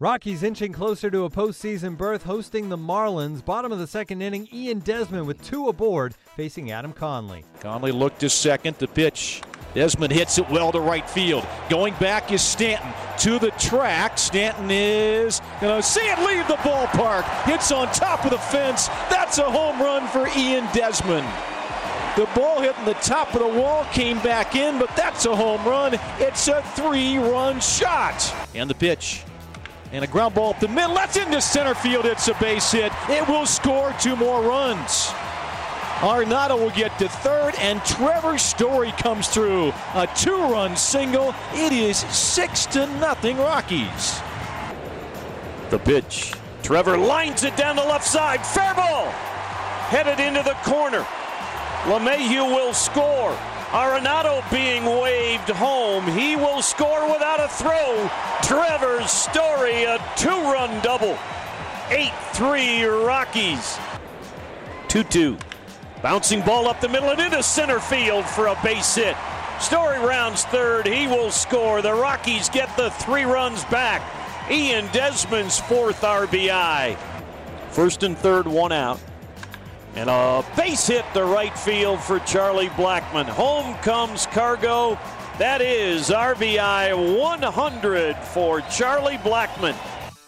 Rockies inching closer to a postseason berth, hosting the Marlins. Bottom of the second inning, Ian Desmond with two aboard, facing Adam Conley. Conley looked to second, the pitch Desmond hits it well to right field. Going back is Stanton to the track. Stanton is going to see it leave the ballpark. Hits on top of the fence. That's a home run for Ian Desmond. The ball hitting the top of the wall came back in, but that's a home run. It's a three run shot. And the pitch. And a ground ball up the middle. That's into center field. It's a base hit. It will score two more runs. Arenado will get to third, and Trevor Story comes through. A two-run single. It is six to nothing Rockies. The pitch. Trevor lines it down the left side. Fair ball. Headed into the corner. LeMahieu will score. Arenado being waved home. He will score without a throw. Trevor Story, a two-run double. 8-3 Rockies. 2-2. Bouncing ball up the middle and into center field for a base hit. Story rounds third. He will score. The Rockies get the three runs back. Ian Desmond's fourth RBI. First and third, one out. And a base hit to right field for Charlie Blackmon. Home comes Cargo. That is RBI 100 for Charlie Blackmon.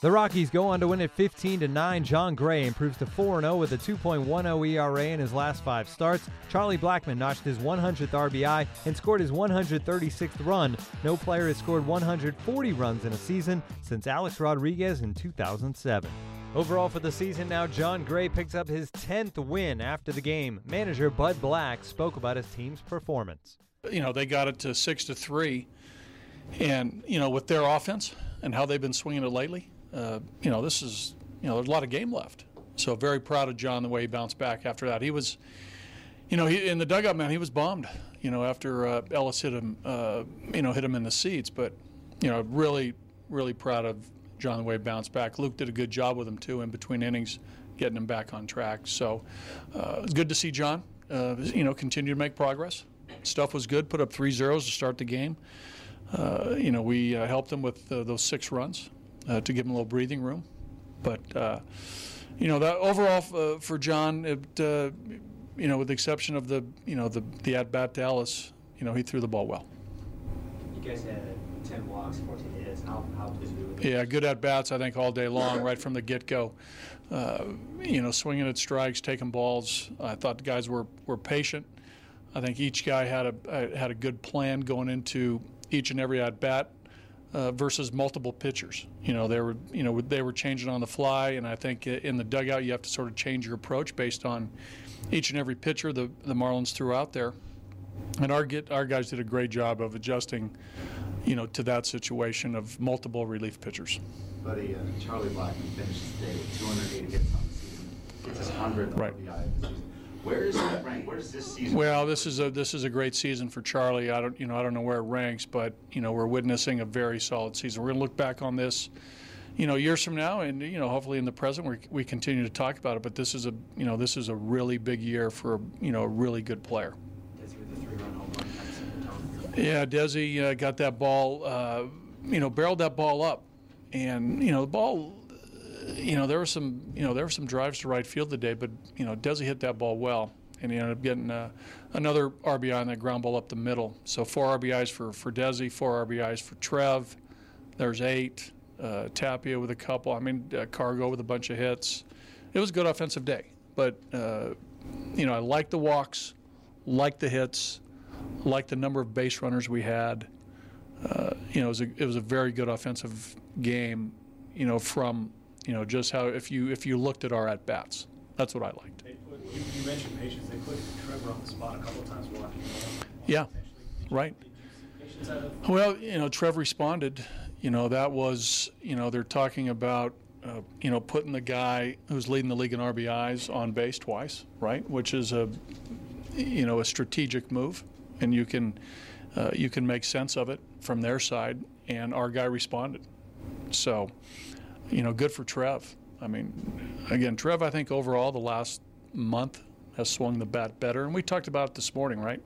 The Rockies go on to win at 15 to 9. Jon Gray improves to 4 0 with a 2.10 ERA in his last five starts. Charlie Blackmon notched his 100th RBI and scored his 136th run. No player has scored 140 runs in a season since Alex Rodriguez in 2007. Overall for the season now, Jon Gray picks up his 10th win after the game. Manager Bud Black spoke about his team's performance. You know, they got it to 6 to 3 and, you know, with their offense and how they've been swinging it lately, uh, you know, this is, you know, there's a lot of game left. So very proud of John the way he bounced back after that. He was, you know, he, in the dugout, man, he was bummed, you know, after uh, Ellis hit him, uh, you know, hit him in the seats. But, you know, really, really proud of John the way he bounced back. Luke did a good job with him, too, in between innings, getting him back on track. So uh, it's good to see John, uh, you know, continue to make progress. Stuff was good, put up three zeros to start the game. Uh, you know, we helped him with those six runs uh, to give him a little breathing room. But uh, you know that overall uh, for John, it, uh, you know, with the exception of the you know the the at bat Dallas, you know he threw the ball well. You guys had 10 walks, 14 hits. How how did you? Yeah, good at bats. I think all day long, right from the get go. Uh, you know, swinging at strikes, taking balls. I thought the guys were were patient. I think each guy had a had a good plan going into each and every at bat uh, versus multiple pitchers. You know, they were you know they were changing on the fly, and I think in the dugout you have to sort of change your approach based on each and every pitcher the the Marlins threw out there. And our get our guys did a great job of adjusting, you know, to that situation of multiple relief pitchers. Buddy, uh, Charlie Blackmon finished today with 280 hits on the season. It's his 100th right. RBI of the season. Where is that rank? Where does this season? Well, this is a this is a great season for Charlie. I don't you know I don't know where it ranks, but you know we're witnessing a very solid season. We're going to look back on this, you know, years from now, and you know hopefully in the present we we continue to talk about it. But this is a you know this is a really big year for you know a really good player. Yeah, Desi uh, got that ball, uh, you know, barreled that ball up, and you know the ball you know, there were some, you know, there were some drives to right field today, but you know, Desi hit that ball well, and he ended up getting uh, another RBI on that ground ball up the middle. So four RBIs for for Desi, four RBIs for Trev. There's eight. Uh, Tapia with a couple. I mean, uh, Cargo with a bunch of hits. It was a good offensive day, but uh, you know, I like the walks, like the hits, like the number of base runners we had. Uh, you know, it was, a, it was a very good offensive game. You know, from you know, just how if you if you looked at our at bats, that's what I liked. Put, you, you, mentioned patience. They put Trevor on the spot a couple times walking. Yeah, right. Well, you know, Trev responded. You know, that was you know they're talking about uh, you know putting the guy who's leading the league in RBIs on base twice, right? Which is a you know a strategic move, and you can uh, you can make sense of it from their side. And our guy responded. So you know, good for Trev. I mean, again, Trev, I think overall the last month has swung the bat better. And we talked about it this morning, right?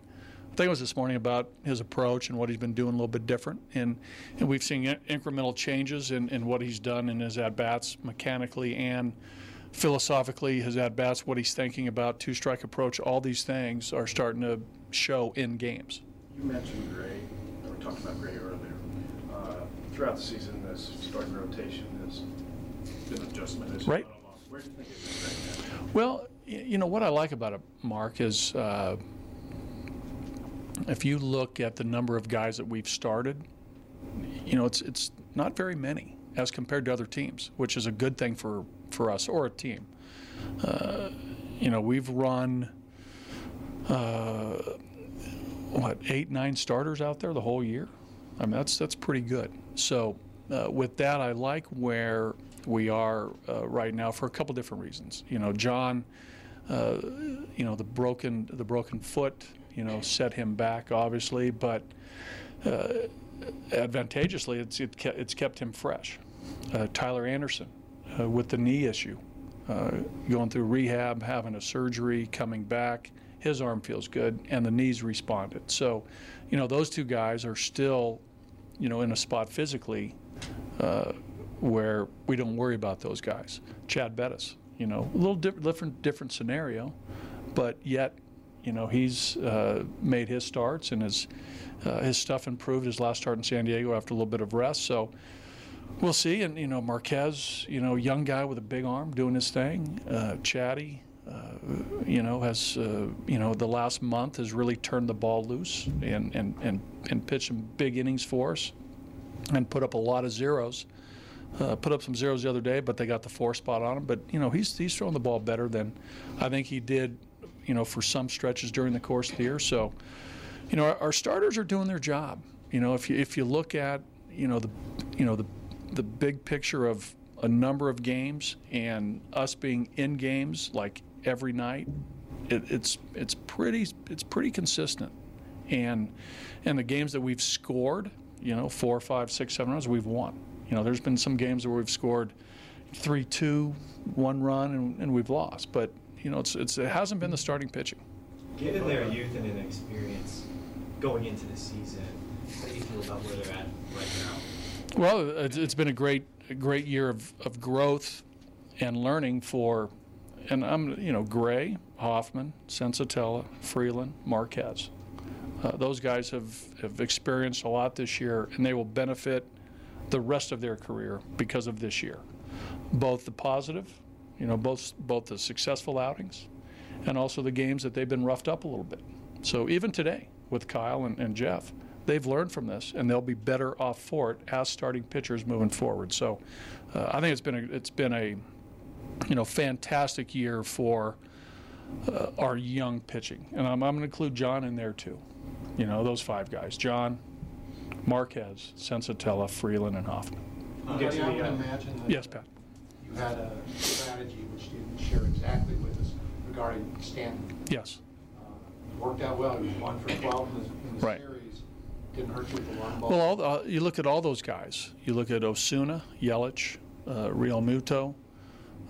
I think it was this morning about his approach and what he's been doing a little bit different. And, and we've seen incremental changes in, in what he's done in his at bats mechanically and philosophically, his at bats, what he's thinking about, two strike approach, all these things are starting to show in games. You mentioned Gray, we talked about Gray earlier. Uh, throughout the season, this starting rotation has been adjustment. Right. Where do you think it is right? Well, you know what I like about it, Mark, is uh, if you look at the number of guys that we've started, you know, it's it's not very many as compared to other teams, which is a good thing for for us or a team. Uh, you know, we've run uh, what eight, nine starters out there the whole year. I mean, that's that's pretty good. So uh, with that, I like where we are uh, right now for a couple different reasons. You know, John, uh, you know, the broken the broken foot, you know, set him back obviously, but uh, advantageously, it's it it's kept him fresh. Tyler Anderson uh, with the knee issue, uh, going through rehab, having a surgery, coming back. His arm feels good, and the knees responded. So, you know, those two guys are still, you know, in a spot physically uh, where we don't worry about those guys. Chad Bettis, you know, a little di- different different scenario, but yet, you know, he's uh, made his starts and his uh, his stuff improved his last start in San Diego after a little bit of rest. So we'll see. And you know, Marquez, you know, young guy with a big arm doing his thing. Uh, Chatty, uh, you know, has uh, you know the last month has really turned the ball loose and and and and pitched some big innings for us, and put up a lot of zeros. Uh, put up some zeros the other day, but they got the four spot on him. But you know, he's he's throwing the ball better than I think he did, you know, for some stretches during the course of the year. So, you know, our, our starters are doing their job. You know, if you if you look at you know the you know the the big picture of a number of games and us being in games like every night, it, it's it's pretty it's pretty consistent, and and the games that we've scored, you know, four, five, six, seven runs, we've won. You know, there's been some games where we've scored three, two, one run, and, and we've lost, but you know, it's, it's it hasn't been the starting pitching. Given their youth and inexperience going into the season, how do you feel about where they're at right now? Well, it's been a great, great year of, of growth and learning for, and I'm, you know, Gray, Hoffman, Senzatela, Freeland, Marquez. Uh, those guys have, have experienced a lot this year, and they will benefit the rest of their career because of this year. Both the positive, you know, both both the successful outings, and also the games that they've been roughed up a little bit. So even today with Kyle and, and Jeff, they've learned from this and they'll be better off for it as starting pitchers moving forward. So uh, I think it's been a, it's been a you know fantastic year for uh, our young pitching, and I'm, I'm going to include John in there too. You know those five guys: John, Marquez, Senzatela, Freeland, and Hoffman. Uh, to I would imagine that Yes, Pat. you had a strategy which you didn't share exactly with us regarding Stanton. Yes. Uh, it Worked out well. You won for 12 in the, in the Right. series. Didn't hurt you with the long ball. Well, all uh, you look at all those guys. You look at Ozuna, Yelich, uh, Realmuto,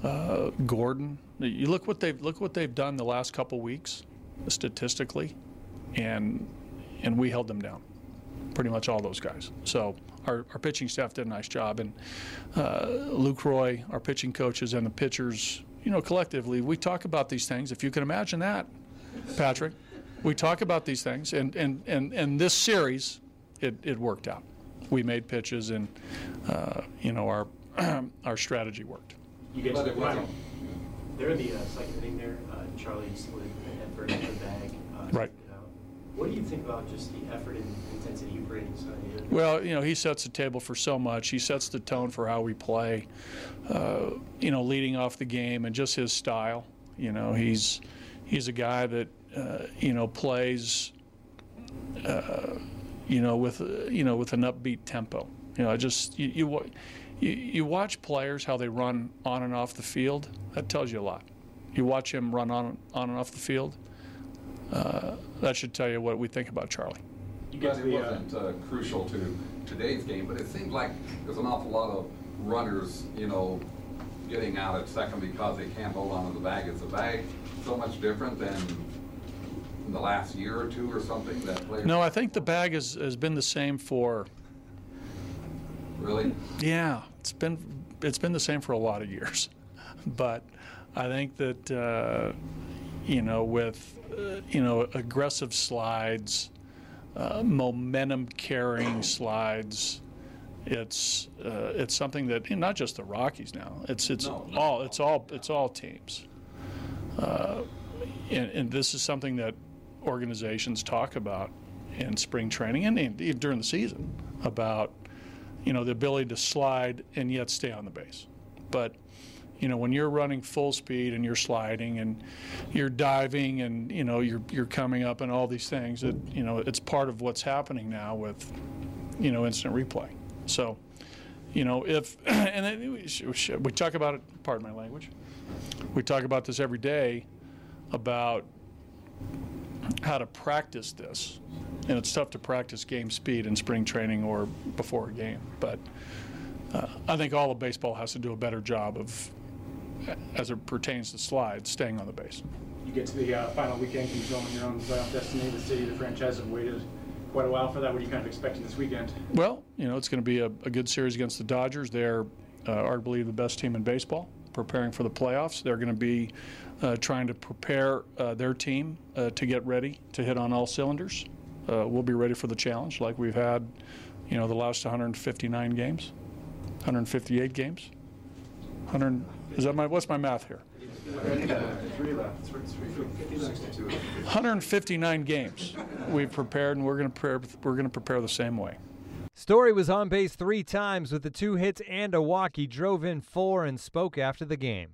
uh, Gordon. You look what they've look what they've done the last couple weeks, statistically, and and we held them down. Pretty much all those guys. So our, our pitching staff did a nice job, and uh, Luke Roy, our pitching coaches, and the pitchers. You know, collectively, we talk about these things. If you can imagine that, Patrick, we talk about these things, and and and, and this series, it, it worked out. We made pitches, and uh, you know our our strategy worked. You get But to the wasn't- They're in the uh, second inning there. Uh, Charlie slid the head first in the bag. Uh, Right. took it out. What do you think about just the effort and intensity you bring inside here? Well, you know, he sets the table for so much. He sets the tone for how we play. Uh, you know, leading off the game and just his style. You know, he's he's a guy that uh, you know plays. Uh, you know, with you know with an upbeat tempo. You know, I just you, you you watch players how they run on and off the field. That tells you a lot. You watch him run on on and off the field. Uh, that should tell you what we think about Charlie. You to it wasn't uh, crucial to today's game, but it seemed like there's an awful lot of runners, you know, getting out at second because they can't hold on to the bag? Is the bag so much different than in the last year or two or something that players? No, I think the bag has, has been the same for, Really? yeah, it's been, it's been the same for a lot of years. But I think that, uh, you know, with, uh, you know, aggressive slides, uh, momentum carrying slides, it's, uh, it's something that, not just the Rockies now, it's, it's No, no. all, it's all, it's all teams. Uh, and, and this is something that organizations talk about in spring training and during the season about you know the ability to slide and yet stay on the base. But you know when you're running full speed and you're sliding and you're diving and you know you're you're coming up and all these things that you know it's part of what's happening now with you know instant replay. So you know if and then we, we talk about it pardon my language we talk about this every day about how to practice this. And it's tough to practice game speed in spring training or before a game. But uh, I think all of baseball has to do a better job of, as it pertains to slides, staying on the base. You get to the uh, final weekend, can you film your own playoff destiny? The city, the franchise have waited quite a while for that. What are you kind of expecting this weekend? Well, you know, it's going to be a, a good series against the Dodgers. They're uh, arguably the best team in baseball, preparing for the playoffs. They're going to be uh, trying to prepare uh, their team uh, to get ready to hit on all cylinders. Uh, we'll be ready for the challenge like we've had, you know, the last 159 games, 158 games. 100, is that my, what's my math here? Three left. Three, 62. 159 games we've prepared, and we're going to prepare, we're going to prepare the same way. Story was on base three times with the two hits and a walk. He drove in four and spoke after the game.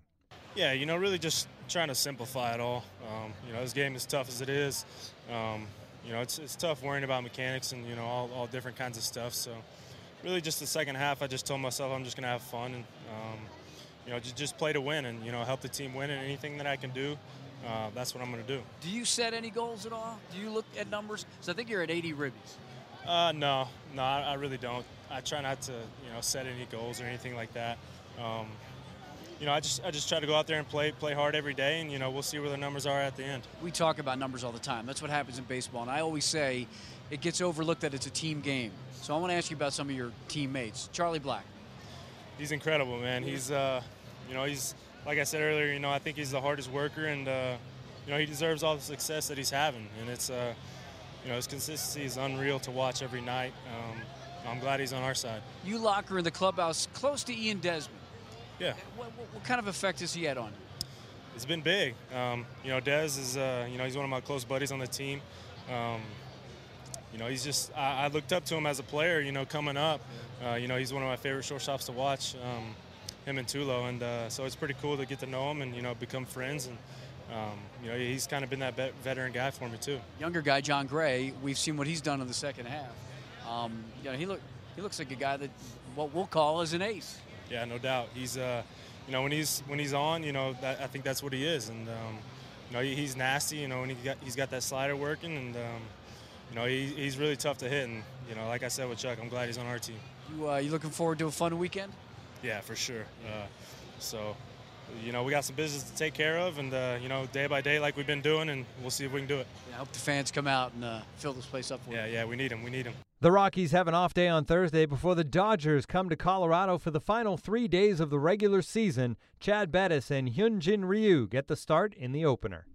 Yeah, you know, really just trying to simplify it all. Um, you know, this game is tough as it is. Um, you know, it's, it's tough worrying about mechanics and, you know, all, all different kinds of stuff. So, really, just the second half, I just told myself I'm just going to have fun and, um, you know, just, just play to win and, you know, help the team win and anything that I can do, uh, that's what I'm going to do. Do you set any goals at all? Do you look at numbers? Because I think you're at 80 ribbies. Uh, no, no, I, I really don't. I try not to, you know, set any goals or anything like that. Um, you know, I just I just try to go out there and play play hard every day, and you know, we'll see where the numbers are at the end. We talk about numbers all the time. That's what happens in baseball. And I always say it gets overlooked that it's a team game. So I want to ask you about some of your teammates. Charlie Black. He's incredible, man. He's, uh, you know, he's like I said earlier. You know, I think he's the hardest worker, and uh, you know, he deserves all the success that he's having. And it's, uh, you know, his consistency is unreal to watch every night. Um, I'm glad he's on our side. You locker in the clubhouse close to Ian Desmond. Yeah. What, what, what kind of effect has he had on you? It's been big. Um, you know, Des is, uh, you know, he's one of my close buddies on the team. Um, you know, he's just, I, I, looked up to him as a player, you know, coming up. Uh, you know, he's one of my favorite shortstops to watch, um, him and Tulo. And uh, so it's pretty cool to get to know him and, you know, become friends. And, um, you know, he's kind of been that veteran guy for me, too. Younger guy, Jon Gray, we've seen what he's done in the second half. Um, you know, he, look, he looks like a guy that what we'll call as an ace. Yeah, no doubt. He's, uh, you know, when he's when he's on, you know, that, I think that's what he is, and um, you know, he, he's nasty. You know, and he got he's got that slider working, and um, you know, he, he's really tough to hit. And you know, like I said with Chuck, I'm glad he's on our team. You uh, you looking forward to a fun weekend? Yeah, for sure. Uh, so, you know, we got some business to take care of, and uh, you know, day by day, like we've been doing, and we'll see if we can do it. Yeah, I hope the fans come out and uh, fill this place up for yeah, you. Yeah, yeah, we need them. We need them. The Rockies have an off day on Thursday before the Dodgers come to Colorado for the final three days of the regular season. Chad Bettis and Hyunjin Ryu get the start in the opener.